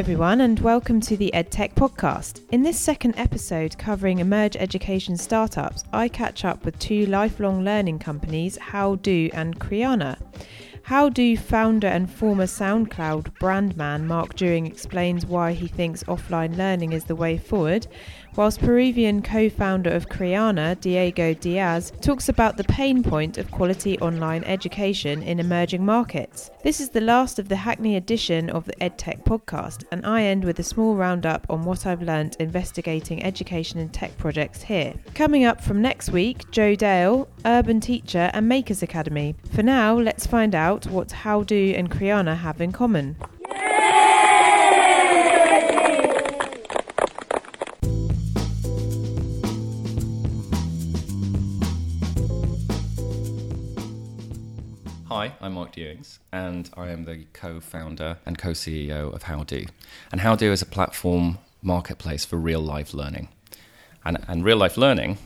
everyone, and welcome to the EdTech podcast. In this second episode covering Emerge Education startups, I catch up with two lifelong learning companies, Howdo and Crehana. Howdo founder and former SoundCloud brandman Mark Dewing explains why he thinks offline learning is the way forward, whilst Peruvian co founder of Crehana, Diego Diaz, talks about the pain point of quality online education in emerging markets. This is the last of the Hackney edition of the EdTech podcast, and I end with a small roundup on what I've learnt investigating education and tech projects here. Coming up from next week, Joe Dale, Urban Teacher, and Makers Academy. For now, let's find out what Howdo and Crehana have in common. Mark Dewings, and I am the co founder and co CEO of Howdo. And Howdo is a platform marketplace for real life learning. And, and real life learning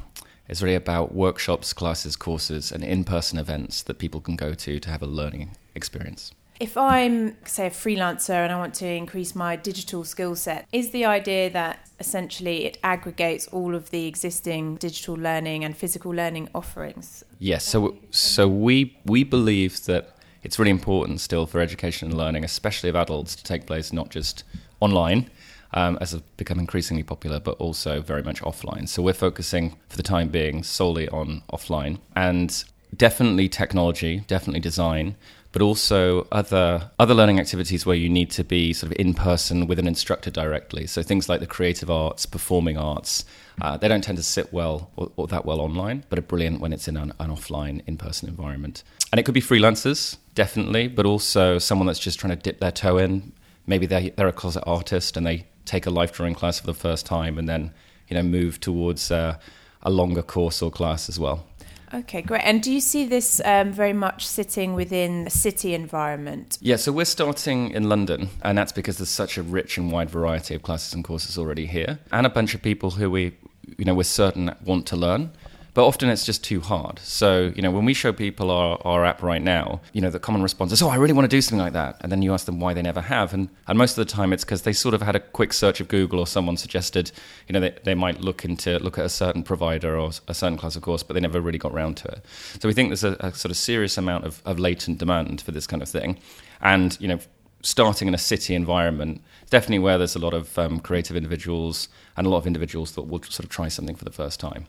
is really about workshops, classes, courses, and in person events that people can go to to have a learning experience. If I'm, say, a freelancer and I want to increase my digital skill set, is the idea that essentially it aggregates all of the existing digital learning and physical learning offerings? Yes. So, so we we believe that it's really important still for education and learning, especially of adults, to take place not just online, um, as have become increasingly popular, but also very much offline. So we're focusing for the time being solely on offline and definitely technology, definitely design, but also other other learning activities where you need to be sort of in person with an instructor directly. So things like the creative arts, performing arts, uh, they don't tend to sit well or, or, that well online, but are brilliant when it's in an, an offline, in person environment. And it could be freelancers, definitely, but also someone that's just trying to dip their toe in. Maybe they're, they're a closet artist and they take a life drawing class for the first time and then you know move towards uh, a longer course or class as well. Okay, great. And do you see this um, very much sitting within a city environment? Yeah, so we're starting in London, and that's because there's such a rich and wide variety of classes and courses already here, and a bunch of people who we, you know, we're certain want to learn but often it's just too hard. So, you know, when we show people our, our app right now, you know, the common response is, oh, I really want to do something like that. And then you ask them why they never have. And, and most of the time it's because they sort of had a quick search of Google or someone suggested, you know, they, they might look into, look at a certain provider or a certain class of course, but they never really got around to it. So we think there's a, a sort of serious amount of, of latent demand for this kind of thing. And, you know, starting in a city environment, definitely where there's a lot of um, creative individuals and a lot of individuals that will sort of try something for the first time.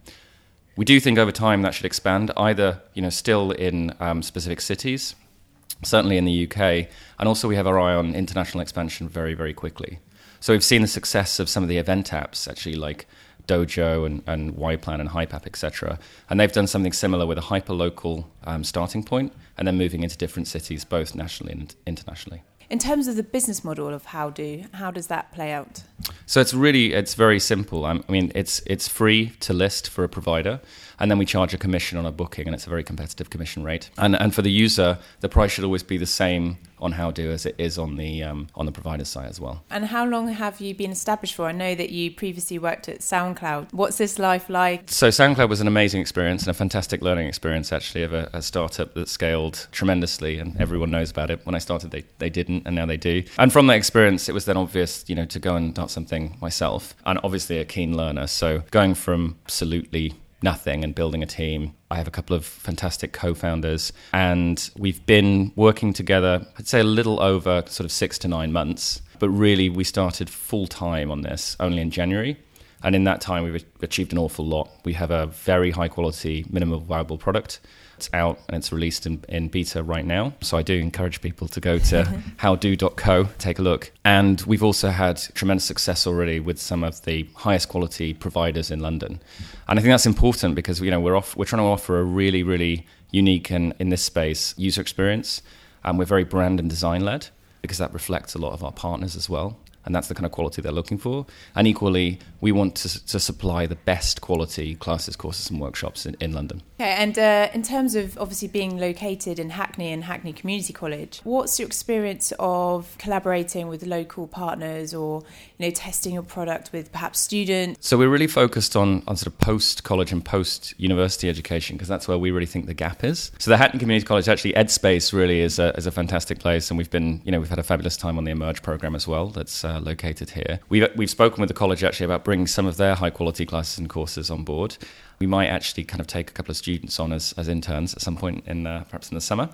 We do think over time that should expand, either you know still in um, specific cities, certainly in the UK, and also we have our eye on international expansion very very quickly. So we've seen the success of some of the event apps, actually like Dojo and, and YPlan and HypApp, etc. And they've done something similar with a hyper-local um, starting point and then moving into different cities, both nationally and internationally. In terms of the business model of how do how does that play out? So it's really it's very simple. I mean, it's it's free to list for a provider, and then we charge a commission on a booking, and it's a very competitive commission rate. And and for the user, the price should always be the same on Howdo as it is on the um, on the provider side as well. And how long have you been established for? I know that you previously worked at SoundCloud. What's this life like? So SoundCloud was an amazing experience and a fantastic learning experience actually of a, a startup that scaled tremendously, and everyone knows about it. When I started, they they didn't, and now they do. And from that experience, it was then obvious, you know, to go and start something myself. And obviously a keen learner, so going from absolutely nothing and building a team. I have a couple of fantastic co founders, and we've been working together, I'd say a little over sort of six to nine months. But really, we started full time on this only in January. And in that time, we've achieved an awful lot. We have a very high quality, minimal viable product. It's out and it's released in, in beta right now. So I do encourage people to go to howdo.co, take a look. And we've also had tremendous success already with some of the highest quality providers in London. And I think that's important because you know we're off, we're trying to offer a really, really unique and in this space user experience. And we're very brand and design led because that reflects a lot of our partners as well and that's the kind of quality they're looking for. And equally, we want to, to supply the best quality classes, courses, and workshops in, in London. Okay, and uh, in terms of obviously being located in Hackney and Hackney Community College, what's your experience of collaborating with local partners or you know testing your product with perhaps students? So we're really focused on on sort of post college and post university education because that's where we really think the gap is. So the Hackney Community College actually EdSpace really is a, is a fantastic place, and we've been you know we've had a fabulous time on the Emerge program as well. That's uh, uh, located here. We've, we've spoken with the college actually about bringing some of their high quality classes and courses on board. We might actually kind of take a couple of students on as, as interns at some point in uh, perhaps in the summer.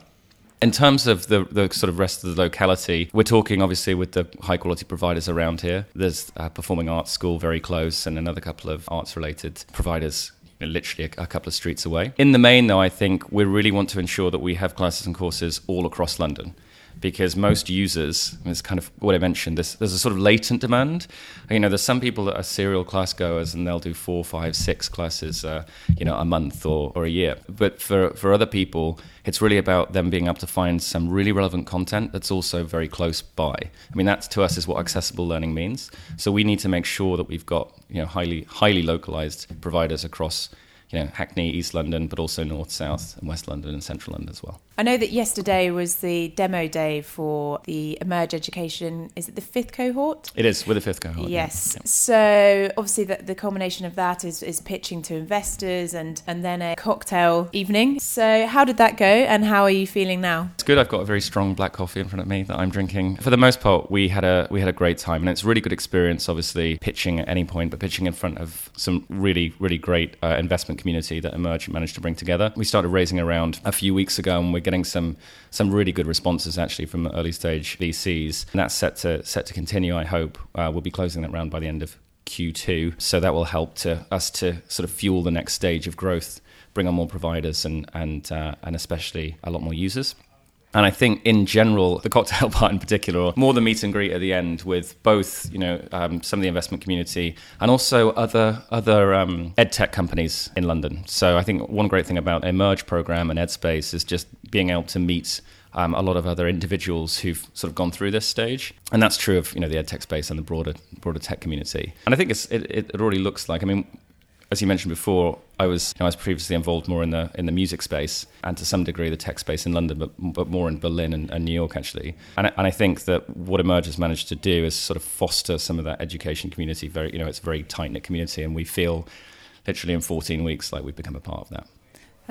In terms of the, the sort of rest of the locality, we're talking obviously with the high quality providers around here. There's a performing arts school very close and another couple of arts related providers literally a, couple of streets away. In the main, though, I think we really want to ensure that we have classes and courses all across London because most users, it's kind of what I mentioned, there's, there's a sort of latent demand. You know, there's some people that are serial class goers and they'll do four, five, six classes, uh, you know, a month or, or a year. But for, for other people, it's really about them being able to find some really relevant content that's also very close by. I mean, that to us is what accessible learning means. So we need to make sure that we've got, you know, highly, highly localized providers across you know, Hackney, East London, but also North, South, and West London and Central London as well. I know that yesterday was the demo day for the Emerge Education. Is it the fifth cohort? It is with the fifth cohort. Yes. Yeah. So obviously, the, the culmination of that is, is pitching to investors and and then a cocktail evening. So how did that go, and how are you feeling now? It's good. I've got a very strong black coffee in front of me that I'm drinking. For the most part, we had a we had a great time, and it's a really good experience. Obviously, pitching at any point, but pitching in front of some really really great uh, investment community that Emerge managed to bring together. We started raising around a few weeks ago, and we're getting some some really good responses actually from early stage VCs, and that's set to set to continue. I hope uh, we'll be closing that round by the end of Q2, so that will help to us to sort of fuel the next stage of growth, bring on more providers, and and uh, and especially a lot more users. And I think in general, the cocktail part in particular, or more the meet and greet at the end with both, you know, um, some of the investment community and also other other um, ed tech companies in London. So I think one great thing about Emerge program and EdSpace is just being able to meet um, a lot of other individuals who've sort of gone through this stage, and that's true of you know the ed tech space and the broader broader tech community. And I think it, it already looks like. I mean, as you mentioned before, I was you know, I was previously involved more in the in the music space and to some degree the tech space in London, but but more in Berlin and, and New York actually. And I, and I think that what Emerge has managed to do is sort of foster some of that education community. Very you know it's a very tight knit community, and we feel literally in 14 weeks like we've become a part of that.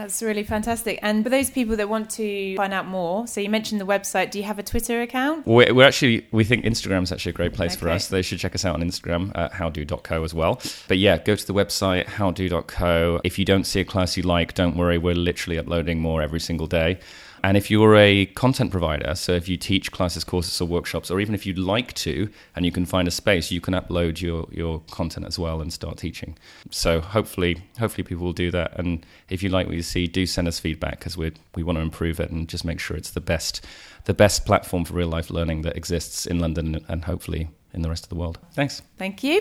That's really fantastic. And for those people that want to find out more, so you mentioned the website. Do you have a Twitter account? We're, we're actually we think Instagram is actually a great place okay. for us. They should check us out on Instagram at howdo.co as well. But yeah, go to the website howdo.co. If you don't see a class you like, don't worry. We're literally uploading more every single day. And if you're a content provider, so if you teach classes, courses, or workshops, or even if you'd like to, and you can find a space, you can upload your, your content as well and start teaching. So hopefully, hopefully people will do that. And if you like what you see, do send us feedback because we we want to improve it and just make sure it's the best the best platform for real life learning that exists in London and hopefully in the rest of the world. Thanks. Thank you.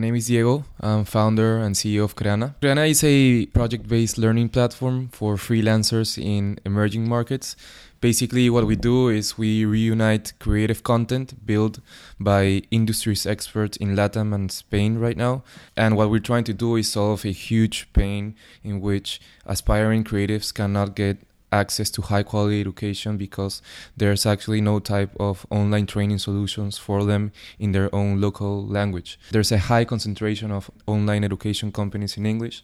My name is Diego. I'm founder and CEO of Crehana. Crehana is a project based learning platform for freelancers in emerging markets. Basically, what we do is we reunite creative content built by industries experts in Latam and Spain right now. And what we're trying to do is solve a huge pain in which aspiring creatives cannot get access to high quality education because there's actually no type of online training solutions for them in their own local language. There's a high concentration of online education companies in English,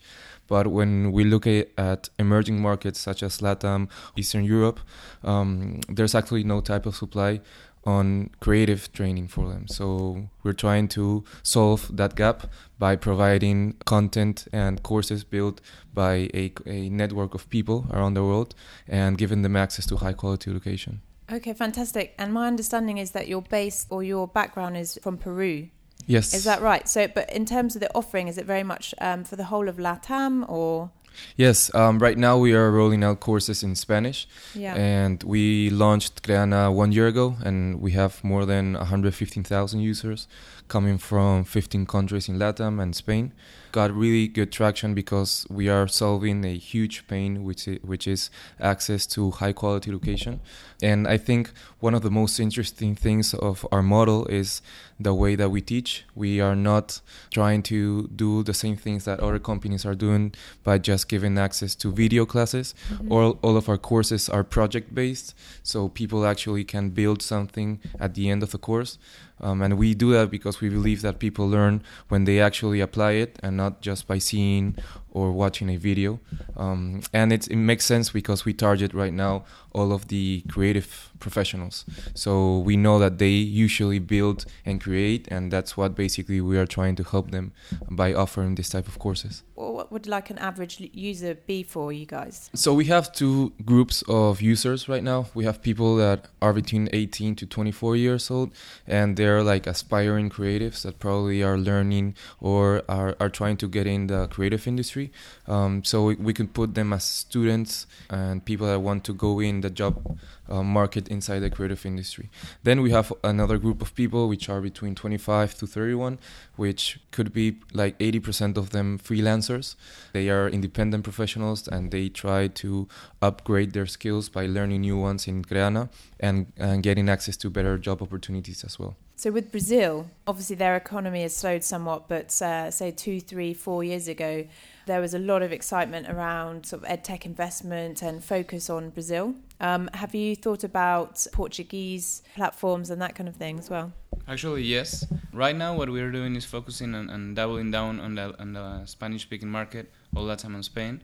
but when we look at emerging markets such as Latam, Eastern Europe, um, there's actually no type of supply on creative training for them. So we're trying to solve that gap by providing content and courses built by a, a network of people around the world and giving them access to high quality education. Okay, fantastic. And my understanding is that your base or your background is from Peru. Yes. Is that right? So, but in terms of the offering, is it very much um, for the whole of LATAM or? Yes, um, right now we are rolling out courses in Spanish. Yeah. And we launched Crehana one year ago, and we have more than 115,000 users coming from 15 countries in Latam and Spain. Got really good traction because we are solving a huge pain, which is, which is access to high quality education. And I think one of the most interesting things of our model is the way that we teach. We are not trying to do the same things that other companies are doing by just giving access to video classes. Mm-hmm. All, all of our courses are project based, so people actually can build something at the end of the course Um, and we do that because we believe that people learn when they actually apply it and not just by seeing or watching a video. Um, and it makes sense because we target right now all of the creative professionals. So we know that they usually build and create, and that's what basically we are trying to help them by offering this type of courses. what would like an average user be for you guys? So we have two groups of users right now. We have people that are between 18 to 24 years old, and they're like aspiring creatives that probably are learning or are, are trying to get in the creative industry. Um, so we, we can put them as students and people that want to go in the job uh, market inside the creative industry. Then we have another group of people which are between 25 to 31, which could be like 80% of them freelancers. They are independent professionals and they try to upgrade their skills by learning new ones in Crehana and, and getting access to better job opportunities as well. So with Brazil, obviously their economy has slowed somewhat, but uh, say two, three, four years ago, there was a lot of excitement around sort of edtech investment and focus on Brazil. Um, have you thought about Portuguese platforms and that kind of thing as well? Actually, yes. Right now, what we're doing is focusing on, on doubling down on the, on the Spanish-speaking market, all Latin and Spain.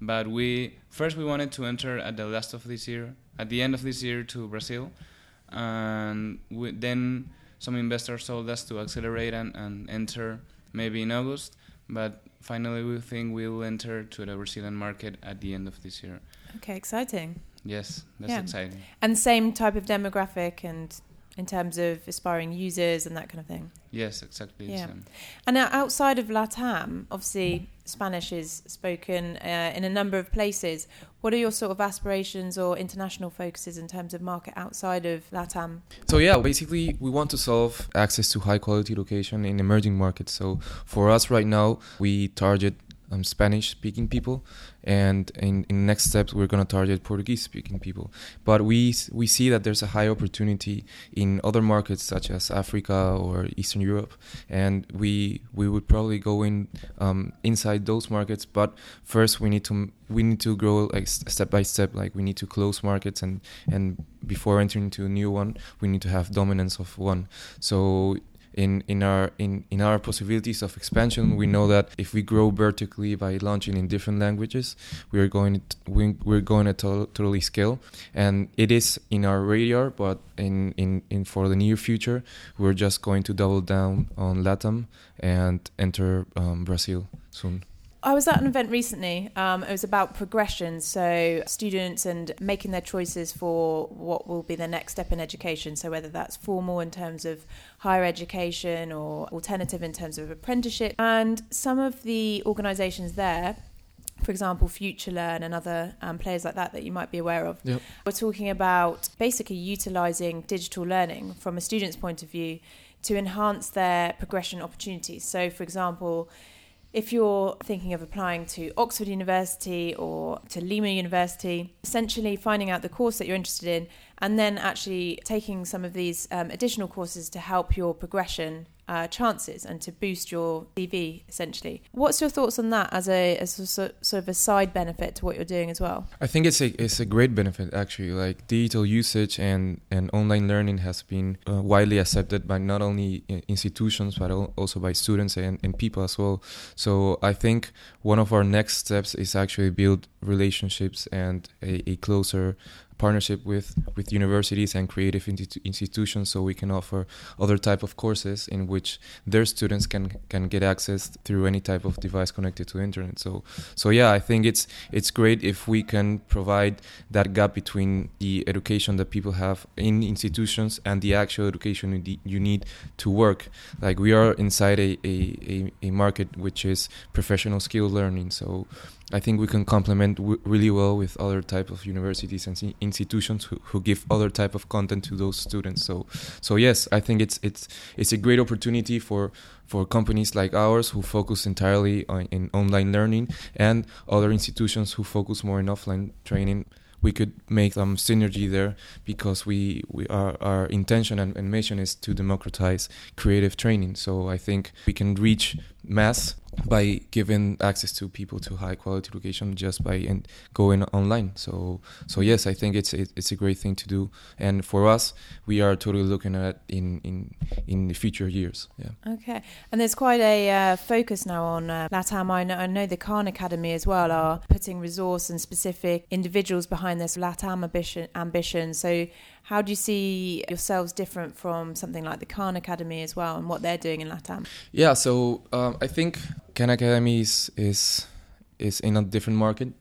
But we first we wanted to enter at the last of this year, at the end of this year, to Brazil, and we, then some investors told us to accelerate and, and enter maybe in August, but finally we think we'll enter to the Brazilian market at the end of this year. Okay, exciting. Yes, that's Yeah. exciting. And same type of demographic and in terms of aspiring users and that kind of thing. Yes, exactly. Yeah. And now outside of LATAM, obviously Spanish is spoken uh, in a number of places. What are your sort of aspirations or international focuses in terms of market outside of LATAM? So yeah, basically we want to solve access to high quality location in emerging markets. So for us right now, we target um, Spanish speaking people, and in, in next steps we're gonna target Portuguese speaking people. But we we see that there's a high opportunity in other markets such as Africa or Eastern Europe, and we we would probably go in um, inside those markets. But first we need to we need to grow like step by step. Like we need to close markets and and before entering into a new one, we need to have dominance of one. So in in our in in our possibilities of expansion, we know that if we grow vertically by launching in different languages, we are going to, we, we're going to to- totally scale, and it is in our radar. But in, in in for the near future, we're just going to double down on LATAM and enter um, Brazil soon. I was at an event recently. Um, it was about progression, so students and making their choices for what will be their next step in education. So whether that's formal in terms of higher education or alternative in terms of apprenticeship. And some of the organisations there, for example, Future Learn and other um, players like that that you might be aware of, Yep. we're talking about basically utilising digital learning from a student's point of view to enhance their progression opportunities. So, for example, if you're thinking of applying to Oxford University or to Lima University, essentially finding out the course that you're interested in and then actually taking some of these um, additional courses to help your progression uh, chances and to boost your CV essentially. What's your thoughts on that as a as a sort of a side benefit to what you're doing as well? I think it's a it's a great benefit actually. Like digital usage and and online learning has been uh, widely accepted by not only institutions but also by students and, and people as well. So I think one of our next steps is actually build relationships and a, a closer partnership with with universities and creative institu- institutions so we can offer other type of courses in which their students can can get access through any type of device connected to the internet. So so yeah i think it's it's great if we can provide that gap between the education that people have in institutions and the actual education you, need to work. Like we are inside a, a, a, market which is professional skill learning so I think we can complement w- really well with other type of universities and institutions who, who give other type of content to those students. So, so yes, I think it's it's it's a great opportunity for for companies like ours who focus entirely on in online learning and other institutions who focus more in offline training. We could make some synergy there because we, we are, our intention and, and mission is to democratize creative training. So I think we can reach mass by giving access to people to high quality education just by in going online. So so yes, I think it's it, it's a great thing to do, and for us, we are totally looking at in in in the future years. Yeah. Okay, and there's quite a uh, focus now on uh, LATAM. I know, I know the Khan Academy as well are putting resource and specific individuals behind this LATAM ambition. ambition. So how do you see yourselves different from something like the Khan Academy as well, and what they're doing in LATAM? Yeah, so um, I think Khan Academy is, is is in a different market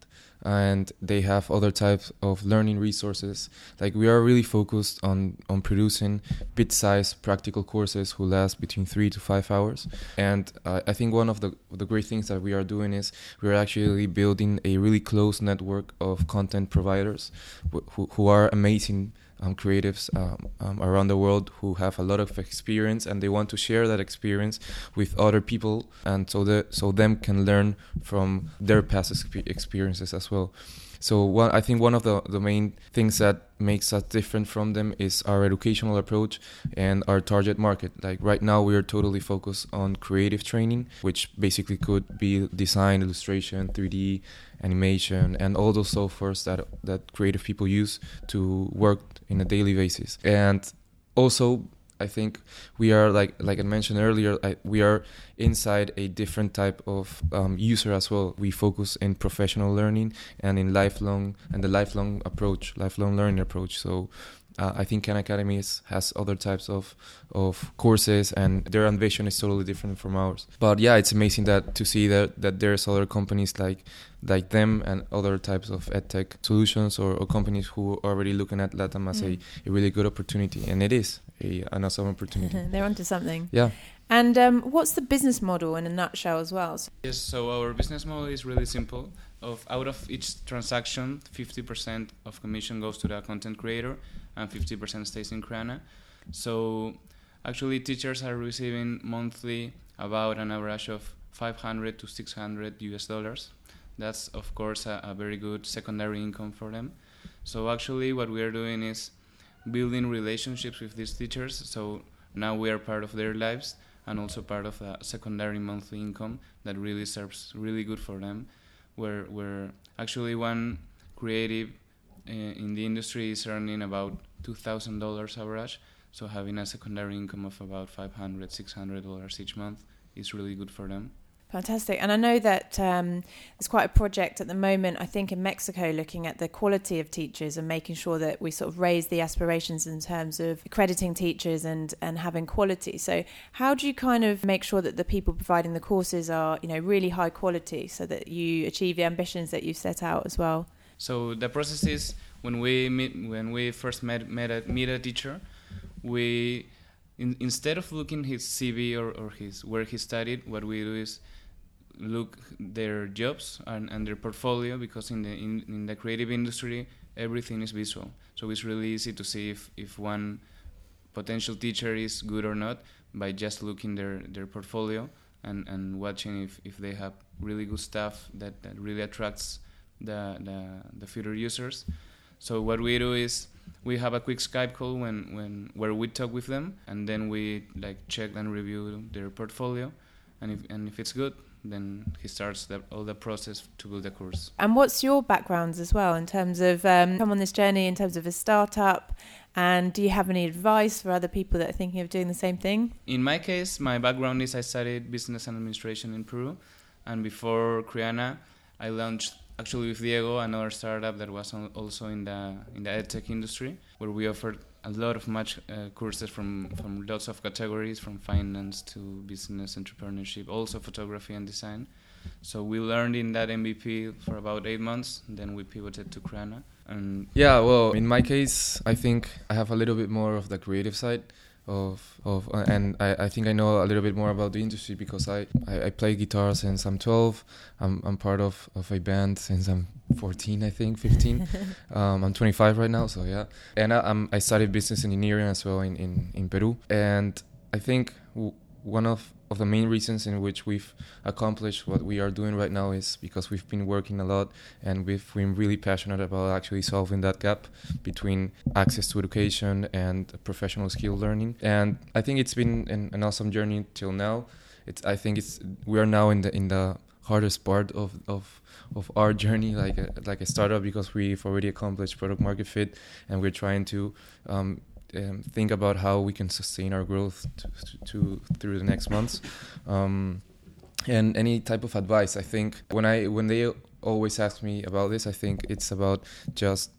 and they have other types of learning resources. Like we are really focused on on producing bit-sized practical courses who last between three to five hours. And uh, I think one of the the great things that we are doing is we are actually building a really close network of content providers who, who are amazing um, creatives um, um, around the world who have a lot of experience and they want to share that experience with other people, and so that so them can learn from their past exp- experiences as well. So one, I think one of the, the main things that makes us different from them is our educational approach and our target market. Like right now, we are totally focused on creative training, which basically could be design, illustration, 3D, animation, and all those softwares that that creative people use to work in a daily basis. And also, I think we are like like I mentioned earlier, I, we are inside a different type of um, user as well. We focus in professional learning and in lifelong and the lifelong approach, lifelong learning approach. So uh, I think Khan Academy is, has other types of of courses, and their ambition is totally different from ours. But yeah, it's amazing that to see that that there's other companies like like them and other types of edtech solutions or, or companies who are already looking at LATAM as mm. a, a really good opportunity, and it is a, an awesome opportunity. They're onto something. Yeah. And um, what's the business model in a nutshell as well? Yes, so our business model is really simple. Of out of each transaction, 50% of commission goes to the content creator, and 50% stays in Crehana. So actually, teachers are receiving monthly about an average of 500 to 600 US dollars. That's of course a, a very good secondary income for them. So actually, what we are doing is building relationships with these teachers. So now we are part of their lives and also part of a secondary monthly income that really serves really good for them. Where where actually one creative uh, in the industry is earning about two thousand dollars average. So having a secondary income of about 500 600 dollars each month is really good for them. Fantastic. And I know that um, there's quite a project at the moment, I think, in Mexico looking at the quality of teachers and making sure that we sort of raise the aspirations in terms of accrediting teachers and, and having quality. So, how do you kind of make sure that the people providing the courses are, you know, really high quality so that you achieve the ambitions that you've set out as well? So, the process is when we meet, when we first met, met a, meet a teacher, we in, instead of looking his CV or, or his where he studied, what we do is look their jobs and, and their portfolio because in the in, in the creative industry everything is visual. So it's really easy to see if, if one potential teacher is good or not by just looking their their portfolio and, and watching if, if they have really good stuff that, that really attracts the, the the future users so what we do is we have a quick Skype call when, when where we talk with them and then we like check and review their portfolio and if and if it's good then he starts the, all the process to build the course. And what's your background as well in terms of um, come on this journey in terms of a startup? And do you have any advice for other people that are thinking of doing the same thing? In my case, my background is I studied business and administration in Peru, and before Crehana, I launched actually with Diego another startup that was also in the in the edtech industry, where we offered a lot of much uh, courses from from lots of categories from finance to business entrepreneurship also photography and design. So we learned in that mvp for about eight months then we pivoted to Crehana. And yeah well in my case i think i have a little bit more of the creative side of of uh, and I, I think I know a little bit more about the industry because I, I, I play guitar since I'm 12 I'm, I'm part of, of a band since I'm 14 I think 15 um, I'm 25 right now so yeah. And I, I'm, I studied business engineering as well in, in, in Peru. And I think w- one of of the main reasons in which we've accomplished what we are doing right now is because we've been working a lot and we've been really passionate about actually solving that gap between access to education and professional skill learning. And I think it's been an, an awesome journey till now. it's I think it's we are now in the in the hardest part of of of our journey like a, like a startup because we've already accomplished product market fit and we're trying to um, um, think about how we can sustain our growth to, to, through the next months. Um, and any type of advice i think when i when they always ask me about this, I think it's about just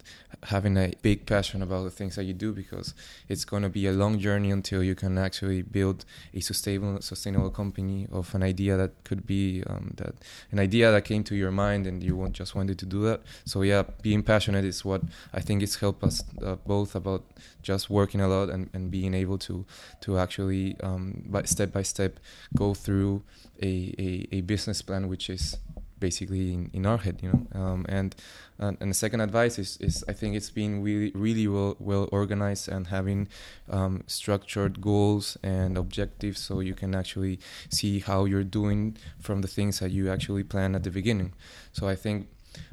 having a big passion about the things that you do because it's going to be a long journey until you can actually build a sustainable sustainable company of an idea that could be um, that an idea that came to your mind and you just wanted to do that. So yeah, being passionate is what I think it's helped us uh, both about just working a lot and, and being able to to actually um, by step by step go through a, a, a business plan which is basically in, in our head, you know. Um, and, and the second advice is, is I think it's being really really well well organized and having um, structured goals and objectives, so you can actually see how you're doing from the things that you actually plan at the beginning. So I think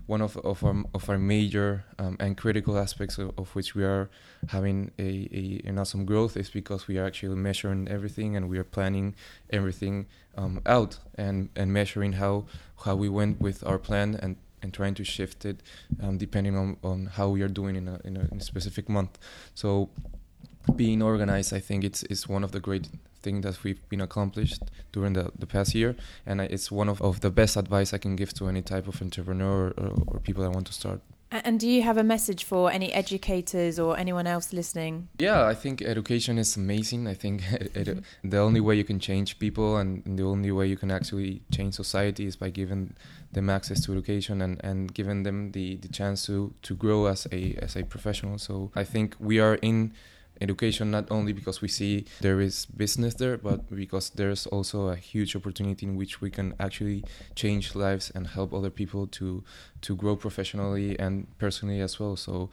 one of, of our of our major um, and critical aspects of, of, which we are having a, a, an awesome growth is because we are actually measuring everything and we are planning everything um, out and, and measuring how how we went with our plan and, and trying to shift it um, depending on, on how we are doing in a, in a, in a specific month. So being organized, I think it's is one of the great things that we've been accomplished during the, the past year, and it's one of, of the best advice I can give to any type of entrepreneur or, or people that want to start. And do you have a message for any educators or anyone else listening? Yeah, I think education is amazing. I think it, mm-hmm. the only way you can change people and the only way you can actually change society is by giving them access to education and, and giving them the, the chance to, to grow as a as a professional. So I think we are in education not only because we see there is business there but because there's also a huge opportunity in which we can actually change lives and help other people to to grow professionally and personally as well so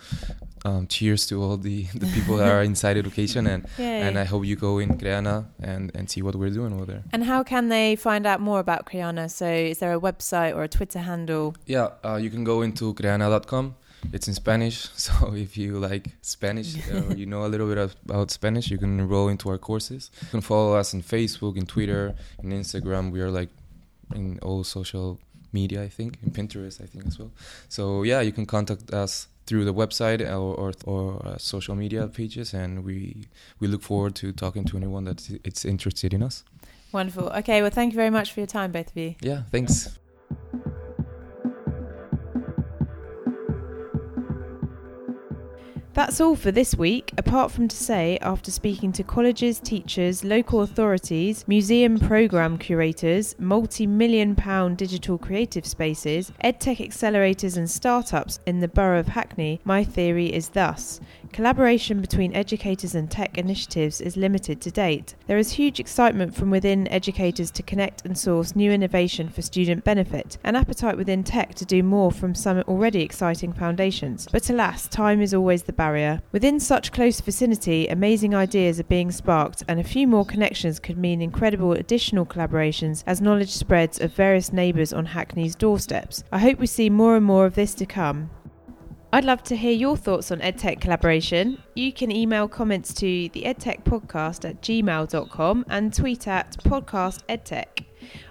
um, cheers to all the, the people that are inside education and Yay. and I hope you go in Crehana and, and see what we're doing over there. And how can they find out more about Crehana? So is there a website or a Twitter handle? Yeah, uh, you can go into crehana.com it's in Spanish, so if you like Spanish or you know a little bit about Spanish, you can enroll into our courses. You can follow us on Facebook, in Twitter, in Instagram. We are like in all social media, I think, in Pinterest, I think as well. So yeah, you can contact us through the website or or, or uh, social media pages, and we we look forward to talking to anyone that it's interested in us. Wonderful. Okay, well, thank you very much for your time, both of you. Yeah, thanks. That's all for this week, apart from to say, after speaking to colleges, teachers, local authorities, museum programme curators, multi million pound digital creative spaces, edtech accelerators, and startups in the borough of Hackney, my theory is thus Collaboration between educators and tech initiatives is limited to date. There is huge excitement from within educators to connect and source new innovation for student benefit, and appetite within tech to do more from some already exciting foundations. But alas, time is always the barrier. Within such close vicinity, amazing ideas are being sparked, and a few more connections could mean incredible additional collaborations as knowledge spreads of various neighbours on Hackney's doorsteps. I hope we see more and more of this to come. I'd love to hear your thoughts on EdTech collaboration. You can email comments to the EdTech podcast at gmail.com and tweet at podcast EdTech.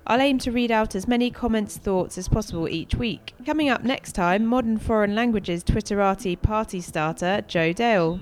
I'll aim to read out as many comments, thoughts as possible each week. Coming up next time, modern foreign languages Twitterati party starter Joe Dale.